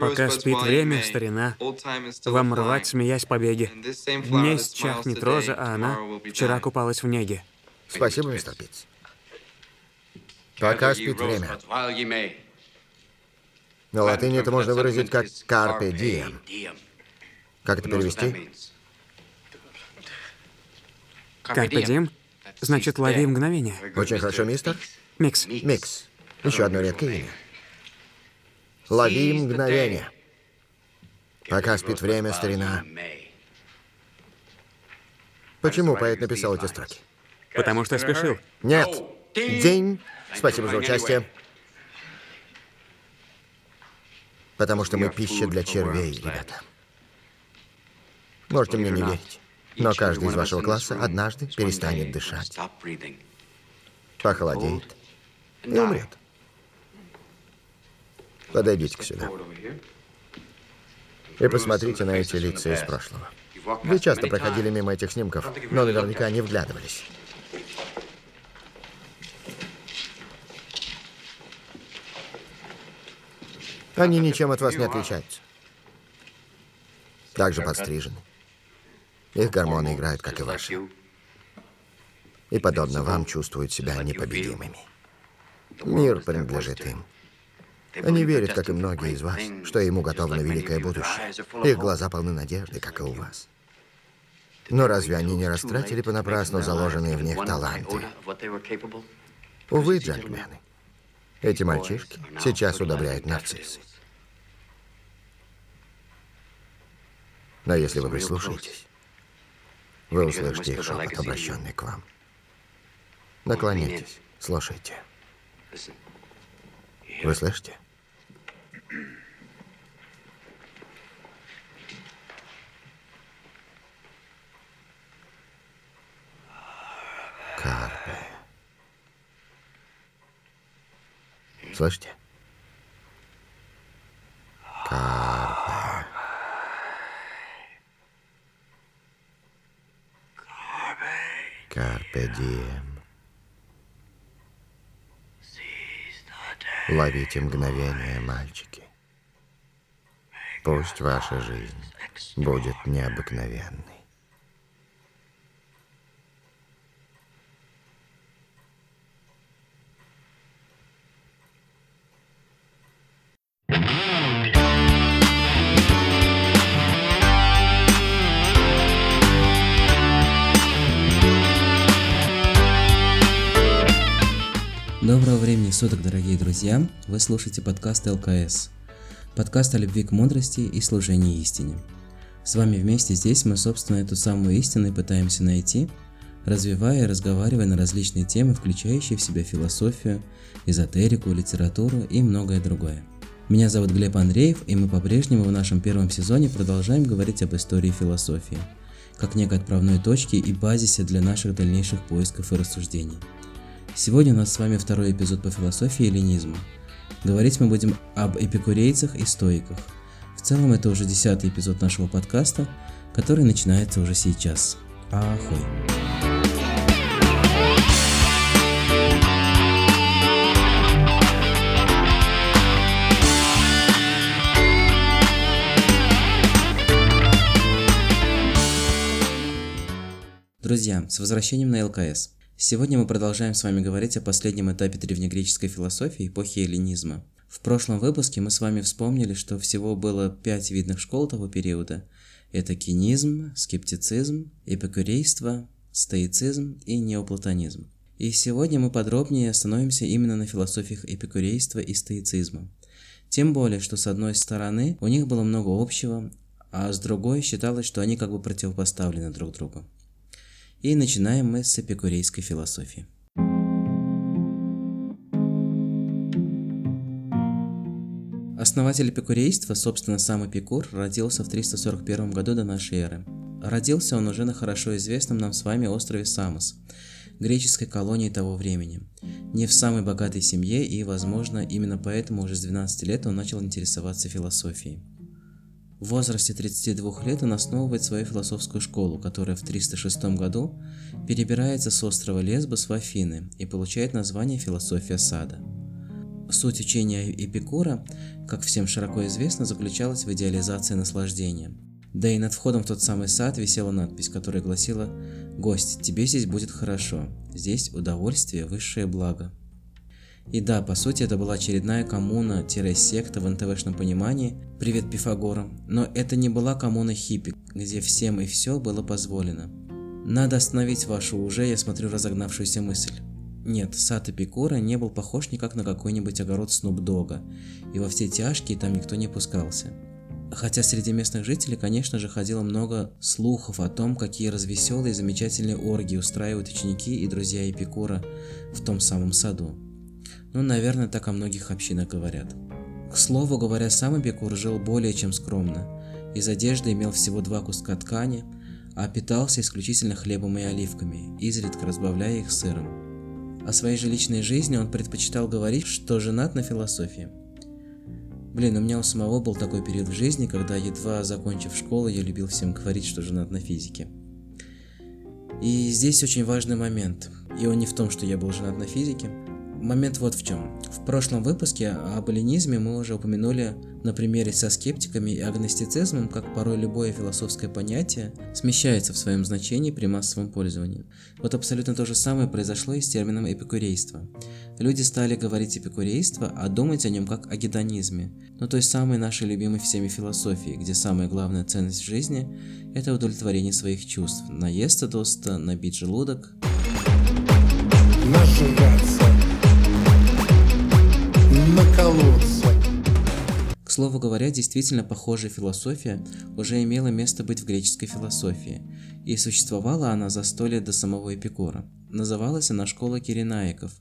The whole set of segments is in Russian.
Пока спит время, старина, вам рвать, смеясь побеги. Днесь чахнет роза, а она вчера купалась в неге. Спасибо, мистер Питц. Пока спит время. На латыни это можно выразить как «carpe diem». Как это перевести? Карпе дiem значит лови мгновение. Очень хорошо, мистер. Микс. Микс. Еще одно редкое имя. Лови мгновение. Пока спит время, старина. Почему поэт написал эти строки? Потому что спешил. Нет. Дзинь. Спасибо за участие. Потому что мы пища для червей, ребята. Можете мне не верить. Но каждый из вашего класса однажды перестанет дышать. Похолодеет и умрет. Подойдите к сюда. И посмотрите на эти лица из прошлого. Вы часто проходили мимо этих снимков, но наверняка не вглядывались. Они ничем от вас не отличаются. Также подстрижены. Их гормоны играют, как и ваши. И, подобно вам, чувствуют себя непобедимыми. Мир принадлежит им. Они верят, как и многие из вас, что ему готовно великое будущее. Их глаза полны надежды, как и у вас. Но разве они не растратили понапрасну заложенные в них таланты? Увы, джентльмены, эти мальчишки сейчас удобряют нарциссы. Но если вы прислушаетесь, вы услышите их шепот, обращенный к вам. Наклонитесь, слушайте. Вы слышите? Карпе. Слышите? Карпе. Карпе дием. Ловите мгновение, мальчики. Пусть ваша жизнь будет необыкновенной. Доброго времени суток, дорогие друзья! Вы слушаете подкаст ЛКС. Подкаст о любви к мудрости и служении истине. С вами вместе здесь мы, собственно, эту самую истину и пытаемся найти, развивая и разговаривая на различные темы, включающие в себя философию, эзотерику, литературу и многое другое. Меня зовут Глеб Андреев, и мы по-прежнему в нашем первом сезоне продолжаем говорить об истории философии, как некой отправной точке и базисе для наших дальнейших поисков и рассуждений – Сегодня у нас с вами второй эпизод по философии эллинизма. Говорить мы будем об эпикурейцах и стоиках. В целом это уже десятый эпизод нашего подкаста, который начинается уже сейчас. Ахой! Друзья, с возвращением на ЛКС. Сегодня мы продолжаем с вами говорить о последнем этапе древнегреческой философии эпохи эллинизма. В прошлом выпуске мы с вами вспомнили, что всего было пять видных школ того периода. Это кинизм, скептицизм, эпикурейство, стоицизм и неоплатонизм. И сегодня мы подробнее остановимся именно на философиях эпикурейства и стоицизма. Тем более, что с одной стороны у них было много общего, а с другой считалось, что они как бы противопоставлены друг другу. И начинаем мы с эпикурейской философии. Основатель эпикурейства, собственно сам Эпикур, родился в 341 году до нашей эры. Родился он уже на хорошо известном нам с вами острове Самос, греческой колонии того времени. Не в самой богатой семье и, возможно, именно поэтому уже с 12 лет он начал интересоваться философией. В возрасте 32 лет он основывает свою философскую школу, которая в 306 году перебирается с острова Лесбос в Афины и получает название «Философия сада». Суть учения Эпикура, как всем широко известно, заключалась в идеализации наслаждения. Да и над входом в тот самый сад висела надпись, которая гласила «Гость, тебе здесь будет хорошо, здесь удовольствие – высшее благо». И да, по сути, это была очередная коммуна-секта в НТВшном понимании «Привет Пифагорам», но это не была коммуна хиппи, где всем и все было позволено. Надо остановить вашу уже, я смотрю, разогнавшуюся мысль. Нет, сад Эпикура не был похож никак на какой-нибудь огород Снупдога, и во все тяжкие там никто не пускался. Хотя среди местных жителей, конечно же, ходило много слухов о том, какие развеселые и замечательные оргии устраивают ученики и друзья Эпикура в том самом саду. Ну, наверное, так о многих общинах говорят. К слову говоря, сам Эпикур жил более чем скромно. Из одежды имел всего два куска ткани, а питался исключительно хлебом и оливками, изредка разбавляя их сыром. О своей же личной жизни он предпочитал говорить, что женат на философии. Блин, у меня у самого был такой период в жизни, когда, едва закончив школу, я любил всем говорить, что женат на физике. И здесь очень важный момент. И он не в том, что я был женат на физике, Момент вот в чем. В прошлом выпуске об эллинизме мы уже упомянули на примере со скептиками и агностицизмом, как порой любое философское понятие смещается в своем значении при массовом пользовании. Вот абсолютно то же самое произошло и с термином эпикурейство. Люди стали говорить эпикурейство, а думать о нем как о гедонизме, ну той самой нашей любимой всеми философии, где самая главная ценность в жизни – это удовлетворение своих чувств, наесться доста, набить желудок. Нажигаться К слову говоря, действительно похожая философия уже имела место быть в греческой философии, и существовала она за сто лет до самого Эпикура. Называлась она школа киренаиков,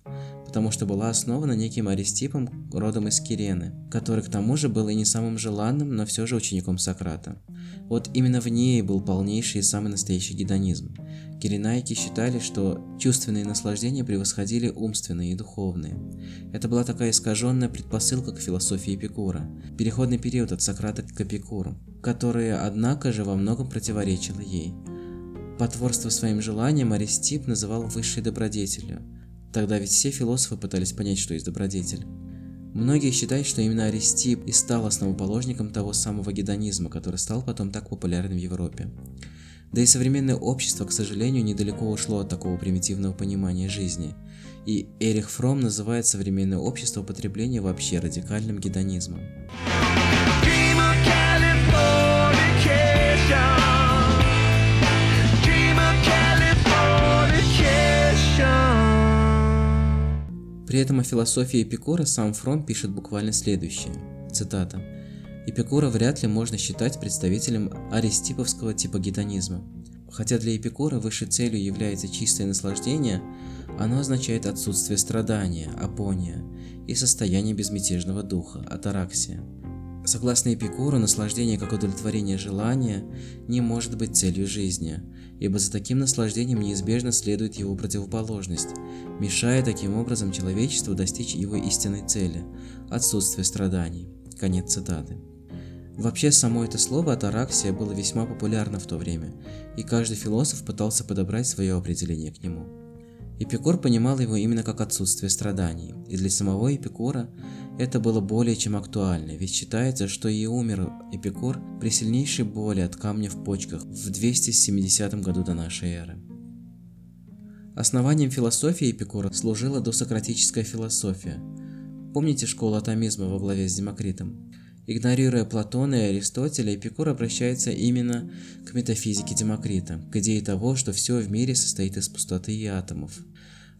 потому что была основана неким Аристипом родом из Кирены, который к тому же был и не самым желанным, но все же учеником Сократа. Вот именно в ней был полнейший и самый настоящий гедонизм. Киренайки считали, что чувственные наслаждения превосходили умственные и духовные. Это была такая искаженная предпосылка к философии Эпикура, переходный период от Сократа к Эпикуру, которая, однако же, во многом противоречила ей. Потворство своим желаниям Аристип называл высшей добродетелью – Тогда ведь все философы пытались понять, что есть добродетель. Многие считают, что именно Аристип и стал основоположником того самого гедонизма, который стал потом так популярным в Европе. Да и современное общество, к сожалению, недалеко ушло от такого примитивного понимания жизни. И Эрих Фром называет современное общество употребления вообще радикальным гедонизмом. При этом о философии Эпикура сам Фром пишет буквально следующее. Цитата. Эпикура вряд ли можно считать представителем аристиповского типа гедонизма. Хотя для Эпикура высшей целью является чистое наслаждение, оно означает отсутствие страдания, апония и состояние безмятежного духа, атараксия. Согласно Эпикуру, наслаждение как удовлетворение желания не может быть целью жизни, ибо за таким наслаждением неизбежно следует его противоположность, мешая таким образом человечеству достичь его истинной цели – отсутствие страданий. Конец цитаты. Вообще, само это слово «атараксия» было весьма популярно в то время, и каждый философ пытался подобрать свое определение к нему. Эпикур понимал его именно как отсутствие страданий, и для самого Эпикура это было более чем актуально, ведь считается, что и умер Эпикур при сильнейшей боли от камня в почках в 270 году до нашей эры. Основанием философии Эпикура служила досократическая философия. Помните школу атомизма во главе с Демокритом? Игнорируя Платона и Аристотеля, Эпикур обращается именно к метафизике Демокрита, к идее того, что все в мире состоит из пустоты и атомов.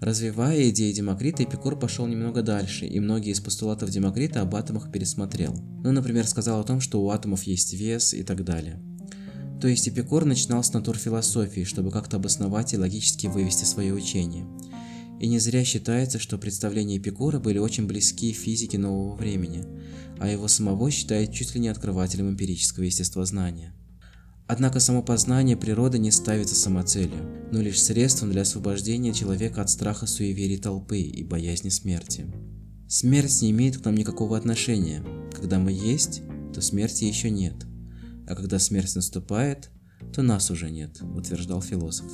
Развивая идеи Демокрита, Эпикур пошел немного дальше, и многие из постулатов Демокрита об атомах пересмотрел. Ну, например, сказал о том, что у атомов есть вес и так далее. То есть Эпикур начинал с натурфилософии, чтобы как-то обосновать и логически вывести свое учение. И не зря считается, что представления Эпикура были очень близки физике нового времени, а его самого считают чуть ли не открывателем эмпирического естествознания. Однако само познание природы не ставится самоцелью, но лишь средством для освобождения человека от страха суеверий толпы и боязни смерти. Смерть не имеет к нам никакого отношения. Когда мы есть, то смерти еще нет. А когда смерть наступает, то нас уже нет, утверждал философ.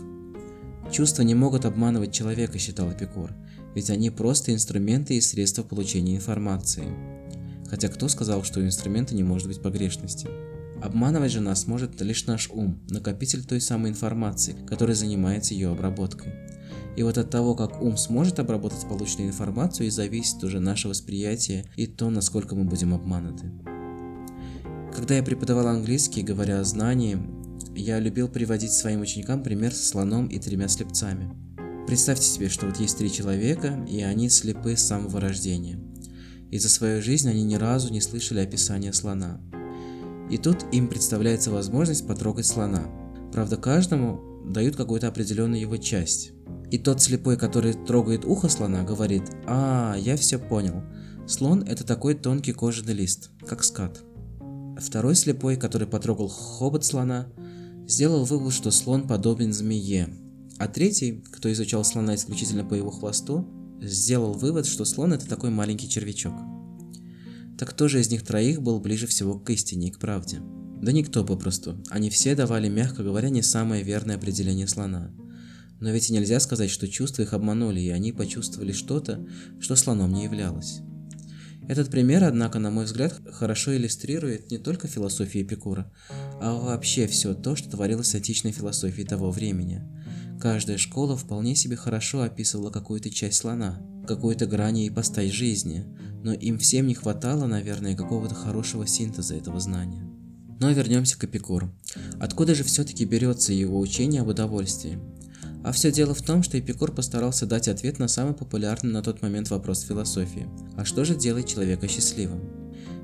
Чувства не могут обманывать человека, считал Эпикур. ведь они просто инструменты и средства получения информации. Хотя кто сказал, что у инструмента не может быть погрешности? Обманывать же нас может лишь наш ум, накопитель той самой информации, который занимается ее обработкой. И вот от того, как ум сможет обработать полученную информацию, и зависит уже наше восприятие и то, насколько мы будем обмануты. Когда я преподавал английский, говоря о знании, я любил приводить своим ученикам пример со слоном и тремя слепцами. Представьте себе, что вот есть три человека, и они слепы с самого рождения. И за свою жизнь они ни разу не слышали описания слона. И тут им представляется возможность потрогать слона. Правда, каждому дают какую-то определенную его часть. И тот слепой, который трогает ухо слона, говорит, «А, я все понял. Слон – это такой тонкий кожаный лист, как скат». Второй слепой, который потрогал хобот слона, сделал вывод, что слон подобен змее. А третий, кто изучал слона исключительно по его хвосту, сделал вывод, что слон – это такой маленький червячок. Так кто же из них троих был ближе всего к истине и к правде? Да никто попросту. Они все давали, мягко говоря, не самое верное определение слона. Но ведь и нельзя сказать, что чувства их обманули, и они почувствовали что-то, что слоном не являлось. Этот пример, однако, на мой взгляд, хорошо иллюстрирует не только философию Эпикура, а вообще все то, что творилось с античной философией того времени. Каждая школа вполне себе хорошо описывала какую-то часть слона, какую-то грань и ипостась жизни, но им всем не хватало, наверное, какого-то хорошего синтеза этого знания. Но вернемся к Эпикуру. Откуда же все-таки берется его учение об удовольствии? А все дело в том, что Эпикур постарался дать ответ на самый популярный на тот момент вопрос философии. А что же делает человека счастливым?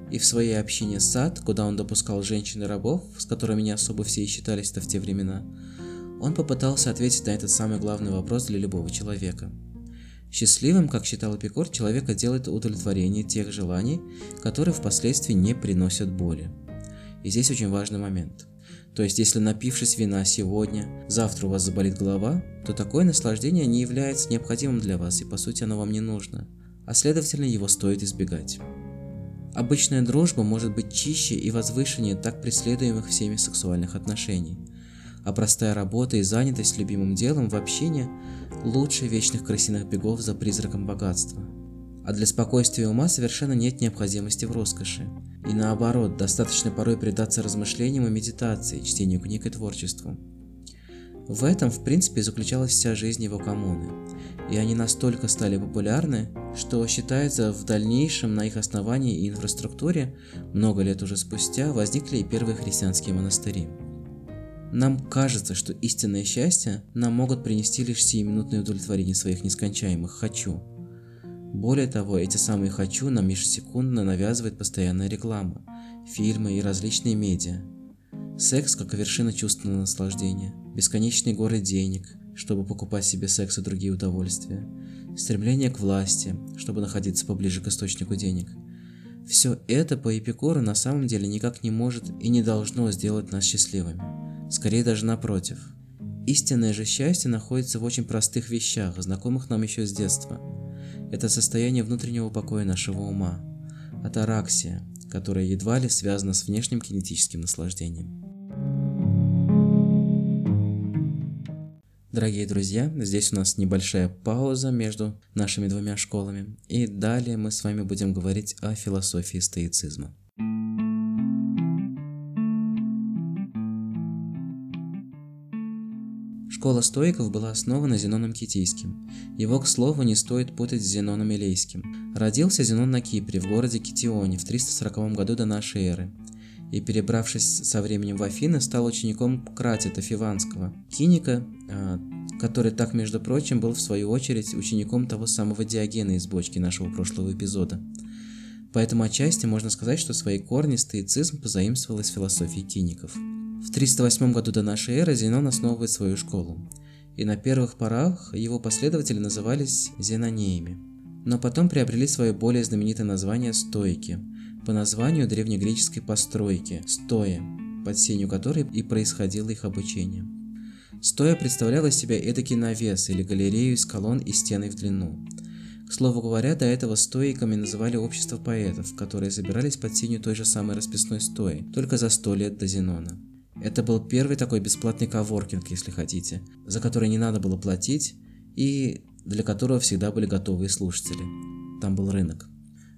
И в своей общине сад, куда он допускал женщин и рабов, с которыми не особо все и считались-то в те времена, он попытался ответить на этот самый главный вопрос для любого человека. Счастливым, как считал Эпикур, человека делает удовлетворение тех желаний, которые впоследствии не приносят боли. И здесь очень важный момент – то есть, если напившись вина сегодня, завтра у вас заболит голова, то такое наслаждение не является необходимым для вас, и по сути оно вам не нужно, а следовательно его стоит избегать. Обычная дружба может быть чище и возвышеннее так преследуемых всеми сексуальных отношений, а простая работа и занятость любимым делом в общине лучше вечных крысиных бегов за призраком богатства. А для спокойствия ума совершенно нет необходимости в роскоши – и наоборот, достаточно порой предаться размышлениям и медитации, чтению книг и творчеству. В этом, в принципе, заключалась вся жизнь его коммуны, и они настолько стали популярны, что считается в дальнейшем на их основании и инфраструктуре, много лет уже спустя, возникли и первые христианские монастыри. Нам кажется, что истинное счастье нам могут принести лишь сиюминутное удовлетворение своих нескончаемых «хочу», более того, эти самые «хочу» нам ежесекундно навязывает постоянная реклама, фильмы и различные медиа. Секс как вершина чувственного наслаждения, бесконечные горы денег, чтобы покупать себе секс и другие удовольствия, стремление к власти, чтобы находиться поближе к источнику денег. Все это по Эпикуру на самом деле никак не может и не должно сделать нас счастливыми. Скорее даже напротив. Истинное же счастье находится в очень простых вещах, знакомых нам еще с детства – это состояние внутреннего покоя нашего ума, атараксия, которая едва ли связана с внешним кинетическим наслаждением. Дорогие друзья, здесь у нас небольшая пауза между нашими двумя школами, и далее мы с вами будем говорить о философии стоицизма. Школа стоиков была основана Зеноном Китийским. Его, к слову, не стоит путать с Зеноном Илейским. Родился Зенон на Кипре, в городе Китионе, в 340 году до нашей эры. И, перебравшись со временем в Афины, стал учеником Кратита Фиванского, киника, а, который так, между прочим, был в свою очередь учеником того самого Диогена из бочки нашего прошлого эпизода. Поэтому отчасти можно сказать, что свои корни стоицизм позаимствовал из философии киников. В 308 году до нашей эры Зенон основывает свою школу, и на первых порах его последователи назывались зенонеями, но потом приобрели свое более знаменитое название стойки, по названию древнегреческой постройки – стоя, под сенью которой и происходило их обучение. Стоя представляла из себя эдакий навес или галерею из колонн и стены в длину. К слову говоря, до этого стоиками называли общество поэтов, которые собирались под сенью той же самой расписной стои, только за сто лет до Зенона. Это был первый такой бесплатный коворкинг, если хотите, за который не надо было платить, и для которого всегда были готовые слушатели. Там был рынок.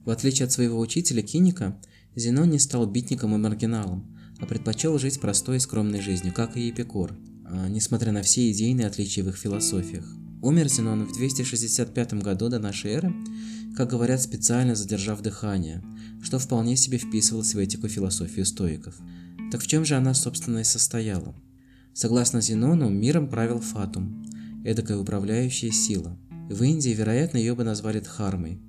В отличие от своего учителя Киника, Зенон не стал битником и маргиналом, а предпочел жить простой и скромной жизнью, как и Эпикур, а, несмотря на все идейные отличия в их философиях. Умер Зенон в 265 году до нашей эры, как говорят, специально задержав дыхание, что вполне себе вписывалось в этику философию стоиков. Так в чем же она, собственно, и состояла? Согласно Зенону, миром правил Фатум, эдакая управляющая сила. В Индии, вероятно, ее бы назвали Дхармой.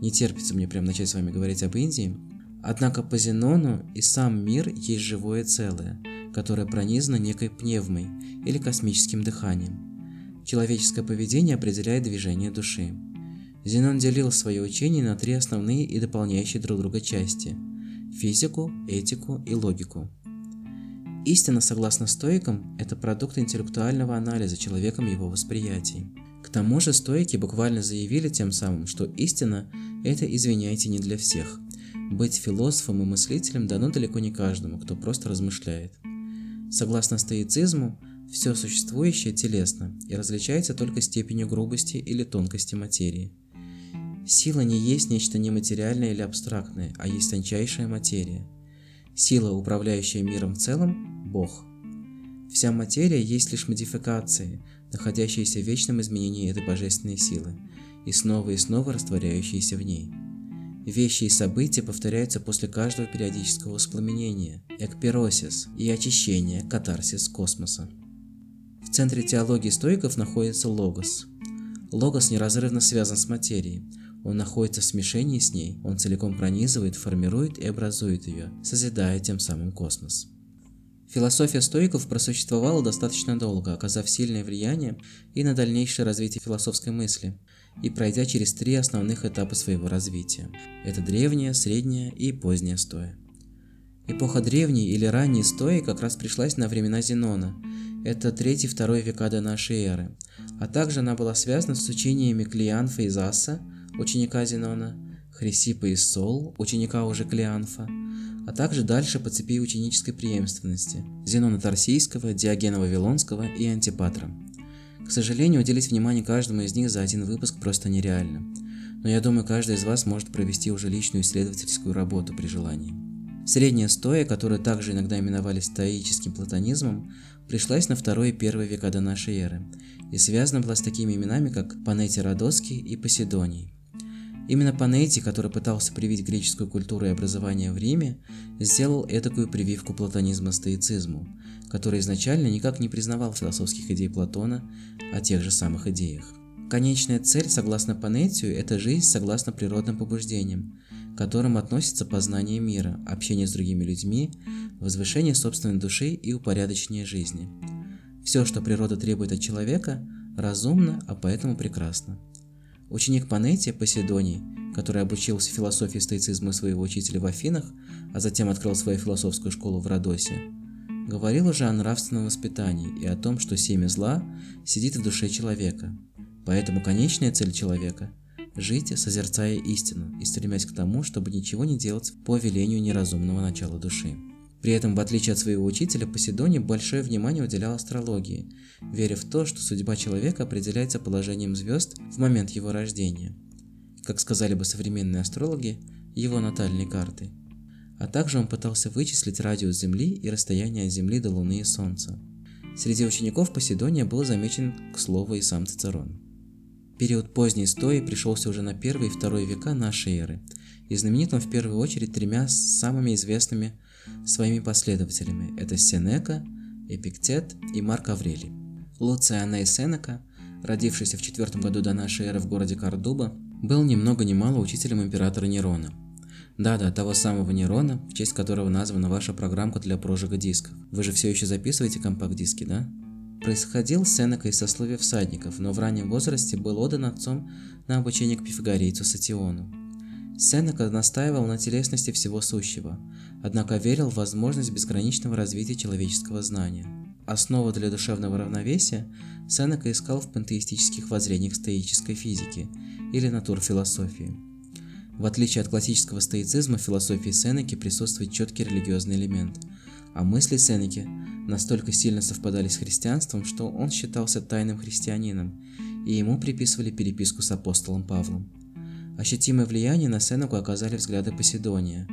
Не терпится мне прям начать с вами говорить об Индии. Однако по Зенону и сам мир есть живое целое, которое пронизано некой пневмой или космическим дыханием. Человеческое поведение определяет движение души. Зенон делил свое учение на три основные и дополняющие друг друга части – физику, этику и логику. Истина, согласно стоикам, это продукт интеллектуального анализа человеком его восприятий. К тому же стоики буквально заявили тем самым, что истина – это, извиняйте, не для всех. Быть философом и мыслителем дано далеко не каждому, кто просто размышляет. Согласно стоицизму, все существующее телесно и различается только степенью грубости или тонкости материи. Сила не есть нечто нематериальное или абстрактное, а есть тончайшая материя. Сила, управляющая миром в целом, Бог. Вся материя есть лишь модификации, находящиеся в вечном изменении этой божественной силы, и снова и снова растворяющиеся в ней. Вещи и события повторяются после каждого периодического воспламенения, экпиросис и очищения, катарсис космоса. В центре теологии стоиков находится логос. Логос неразрывно связан с материей, он находится в смешении с ней, он целиком пронизывает, формирует и образует ее, созидая тем самым космос. Философия стоиков просуществовала достаточно долго, оказав сильное влияние и на дальнейшее развитие философской мысли, и пройдя через три основных этапа своего развития. Это древняя, средняя и поздняя стоя. Эпоха древней или ранней стои как раз пришлась на времена Зенона. Это 3-2 века до нашей эры. А также она была связана с учениями Клеанфа и Заса, ученика Зенона, Хрисипа и Сол, ученика уже Клеанфа, а также дальше по цепи ученической преемственности Зенона Тарсийского, Диогена Вавилонского и Антипатра. К сожалению, уделить внимание каждому из них за один выпуск просто нереально, но я думаю, каждый из вас может провести уже личную исследовательскую работу при желании. Средняя стоя, которую также иногда именовали стоическим платонизмом, пришлась на второй и первый века до нашей эры и связана была с такими именами, как Панетий Родоский и Поседоний. Именно Панетти, который пытался привить греческую культуру и образование в Риме, сделал этакую прививку платонизма стоицизму, который изначально никак не признавал философских идей Платона о тех же самых идеях. Конечная цель, согласно Панетию, это жизнь согласно природным побуждениям, к которым относится познание мира, общение с другими людьми, возвышение собственной души и упорядочение жизни. Все, что природа требует от человека, разумно, а поэтому прекрасно. Ученик Панетия Поседоний, который обучился философии стоицизма своего учителя в Афинах, а затем открыл свою философскую школу в Родосе, говорил уже о нравственном воспитании и о том, что семя зла сидит в душе человека. Поэтому конечная цель человека – жить, созерцая истину и стремясь к тому, чтобы ничего не делать по велению неразумного начала души. При этом, в отличие от своего учителя, Поседоний большое внимание уделял астрологии, веря в то, что судьба человека определяется положением звезд в момент его рождения. Как сказали бы современные астрологи, его натальной карты. А также он пытался вычислить радиус Земли и расстояние от Земли до Луны и Солнца. Среди учеников Поседония был замечен, к слову, и сам Цицерон. Период поздней стои пришелся уже на первый и второй века нашей эры, и знаменит он в первую очередь тремя самыми известными своими последователями. Это Сенека, Эпиктет и Марк Аврелий. Луций Аней Сенека, родившийся в четвертом году до нашей эры в городе Кардуба, был ни много ни мало учителем императора Нерона. Да-да, того самого Нерона, в честь которого названа ваша программка для прожига дисков. Вы же все еще записываете компакт-диски, да? Происходил Сенека из сословия всадников, но в раннем возрасте был отдан отцом на обучение к пифагорейцу Сатиону. Сенека настаивал на телесности всего сущего, однако верил в возможность безграничного развития человеческого знания. Основу для душевного равновесия Сенека искал в пантеистических воззрениях стоической физики или натурфилософии. В отличие от классического стоицизма, в философии Сенеки присутствует четкий религиозный элемент, А мысли Сенеки настолько сильно совпадали с христианством, что он считался тайным христианином, и ему приписывали переписку с апостолом Павлом. Ощутимое влияние на Сенеку оказали взгляды Поседония.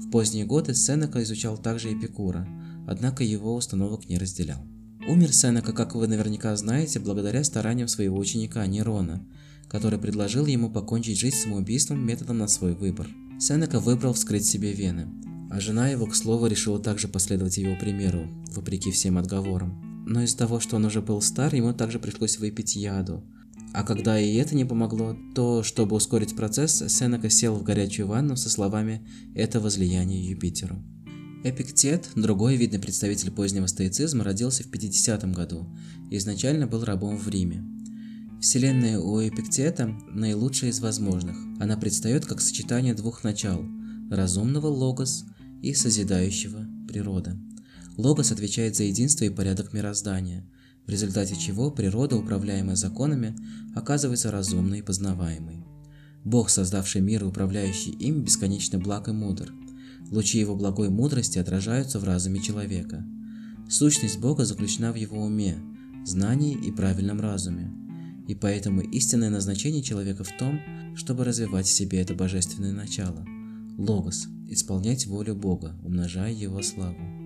В поздние годы Сенека изучал также Эпикура, однако его установок не разделял. Умер Сенека, как вы наверняка знаете, благодаря стараниям своего ученика Нерона, который предложил ему покончить жизнь самоубийством методом на свой выбор. Сенека выбрал вскрыть себе вены, а жена его, к слову, решила также последовать его примеру, вопреки всем отговорам. Но из-за того, что он уже был стар, ему также пришлось выпить яду. А когда и это не помогло, то, чтобы ускорить процесс, Сенека сел в горячую ванну со словами «это возлияние Юпитеру». Эпиктет, другой видный представитель позднего стоицизма, родился в 50 году и изначально был рабом в Риме. Вселенная у Эпиктета наилучшая из возможных. Она предстает как сочетание двух начал – разумного логос и созидающего природа. Логос отвечает за единство и порядок мироздания, в результате чего природа, управляемая законами, оказывается разумной и познаваемой. Бог, создавший мир и управляющий им, бесконечно благ и мудр. Лучи его благой мудрости отражаются в разуме человека. Сущность Бога заключена в его уме, знании и правильном разуме. И поэтому истинное назначение человека в том, чтобы развивать в себе это божественное начало – логос, исполнять волю Бога, умножая его славу.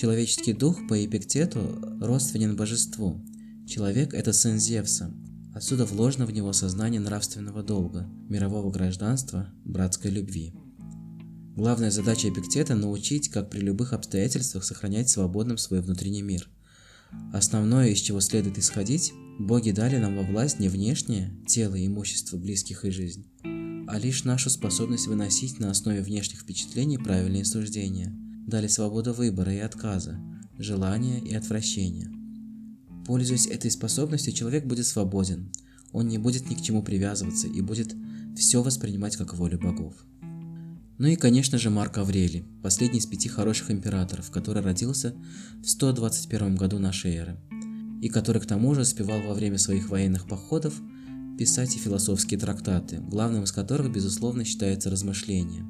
Человеческий дух по Эпиктету родственен божеству. Человек – это сын Зевса. Отсюда вложено в него сознание нравственного долга, мирового гражданства, братской любви. Главная задача Эпиктета – научить, как при любых обстоятельствах сохранять свободным свой внутренний мир. Основное, из чего следует исходить – боги дали нам во власть не внешнее – тело имущество близких и жизнь, а лишь нашу способность выносить на основе внешних впечатлений правильные суждения, дали свободу выбора и отказа, желания и отвращения. Пользуясь этой способностью, человек будет свободен, он не будет ни к чему привязываться и будет все воспринимать как волю богов. Ну и, конечно же, Марк Аврелий, последний из пяти хороших императоров, который родился в 121 году нашей эры, и который к тому же успевал во время своих военных походов писать и философские трактаты, главным из которых, безусловно, считается размышление.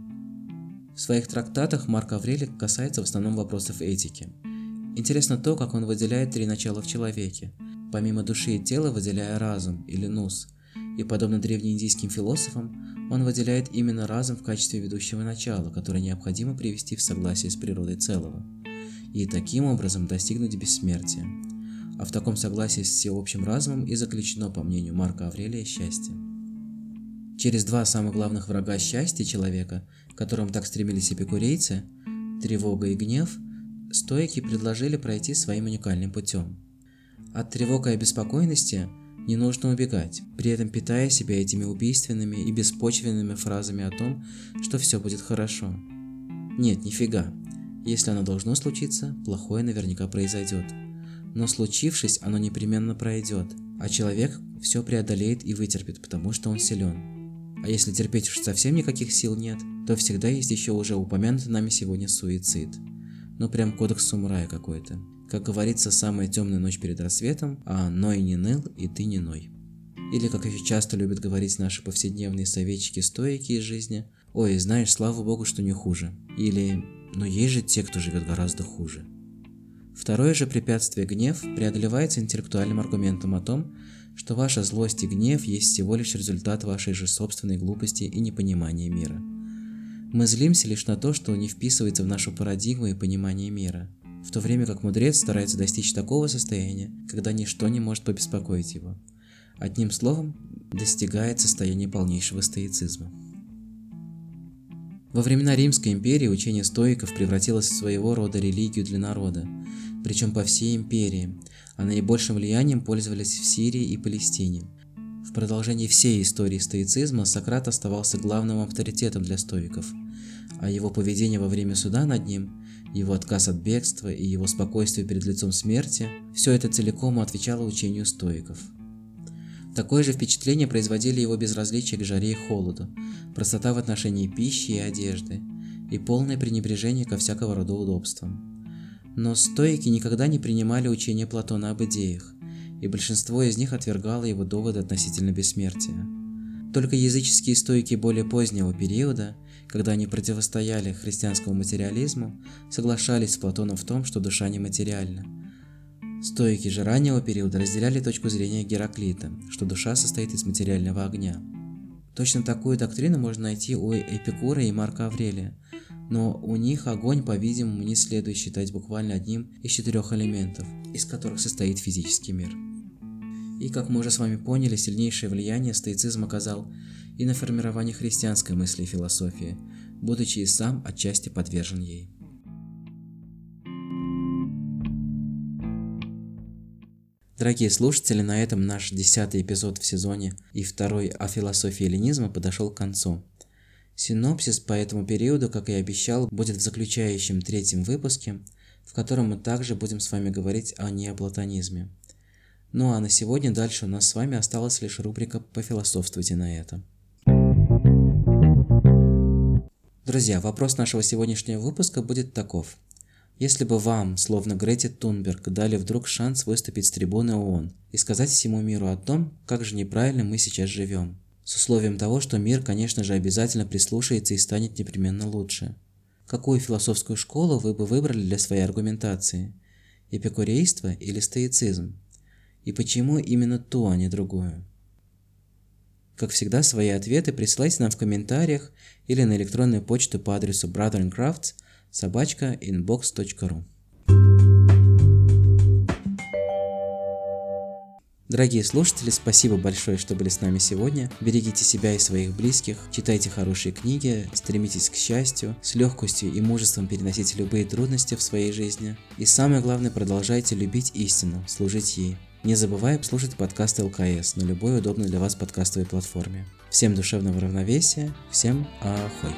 В своих трактатах Марк Аврелий касается в основном вопросов этики. Интересно то, как он выделяет три начала в человеке, помимо души и тела выделяя разум или нус, и подобно древнеиндийским философам, он выделяет именно разум в качестве ведущего начала, которое необходимо привести в согласие с природой целого, и таким образом достигнуть бессмертия – а в таком согласии с всеобщим разумом и заключено, по мнению Марка Аврелия, счастье. Через два самых главных врага счастья человека, которым так стремились эпикурейцы, тревога и гнев, стоики предложили пройти своим уникальным путем. От тревог и обеспокоенности не нужно убегать, при этом питая себя этими убийственными и беспочвенными фразами о том, что все будет хорошо. Нет, нифига. Если оно должно случиться, плохое наверняка произойдет но случившись, оно непременно пройдет, а человек все преодолеет и вытерпит, потому что он силен. А если терпеть уж совсем никаких сил нет, то всегда есть еще уже упомянутый нами сегодня суицид. Ну прям кодекс самурая какой-то. Как говорится, самая темная ночь перед рассветом, а ной не ныл и ты не ной. Или, как еще часто любят говорить наши повседневные советчики-стоики из жизни, «Ой, знаешь, слава богу, что не хуже». Или «Но есть же те, кто живет гораздо хуже». Второе же препятствие гнев преодолевается интеллектуальным аргументом о том, что ваша злость и гнев есть всего лишь результат вашей же собственной глупости и непонимания мира. Мы злимся лишь на то, что не вписывается в нашу парадигму и понимание мира, в то время как мудрец старается достичь такого состояния, когда ничто не может побеспокоить его. Одним словом, достигает состояния полнейшего стоицизма. Во времена Римской империи учение стоиков превратилось в своего рода религию для народа, причем по всей империи, а наибольшим влиянием пользовались в Сирии и Палестине. В продолжении всей истории стоицизма Сократ оставался главным авторитетом для стоиков, а его поведение во время суда над ним, его отказ от бегства и его спокойствие перед лицом смерти – все это целиком отвечало учению стоиков. Такое же впечатление производили его безразличие к жаре и холоду, простота в отношении пищи и одежды и полное пренебрежение ко всякого рода удобствам. Но стойки никогда не принимали учение Платона об идеях, и большинство из них отвергало его доводы относительно бессмертия. Только языческие стойки более позднего периода, когда они противостояли христианскому материализму, соглашались с Платоном в том, что душа нематериальна. Стоики же раннего периода разделяли точку зрения Гераклита, что душа состоит из материального огня. Точно такую доктрину можно найти у Эпикура и Марка Аврелия, но у них огонь, по-видимому, не следует считать буквально одним из четырех элементов, из которых состоит физический мир. И, как мы уже с вами поняли, сильнейшее влияние стоицизм оказал и на формирование христианской мысли и философии, будучи и сам отчасти подвержен ей. Дорогие слушатели, на этом наш десятый эпизод в сезоне и второй о философии эллинизма подошел к концу. Синопсис по этому периоду, как и обещал, будет в заключающем третьем выпуске, в котором мы также будем с вами говорить о неоплатонизме. Ну а на сегодня дальше у нас с вами осталась лишь рубрика «Пофилософствуйте на это». Друзья, вопрос нашего сегодняшнего выпуска будет таков. Если бы вам, словно Грете Тунберг, дали вдруг шанс выступить с трибуны ООН и сказать всему миру о том, как же неправильно мы сейчас живем, с условием того, что мир, конечно же, обязательно прислушается и станет непременно лучше. Какую философскую школу вы бы выбрали для своей аргументации? Эпикурейство или стоицизм? И почему именно ту, а не другую? Как всегда, свои ответы присылайте нам в комментариях или на электронную почту по адресу brotherandcrafts собачка inbox.ru Дорогие слушатели, спасибо большое, что были с нами сегодня. Берегите себя и своих близких, читайте хорошие книги, стремитесь к счастью, с легкостью и мужеством переносите любые трудности в своей жизни. И самое главное, продолжайте любить истину, служить ей. Не забывай слушать подкаст ЛКС на любой удобной для вас подкастовой платформе. Всем душевного равновесия, всем ахой!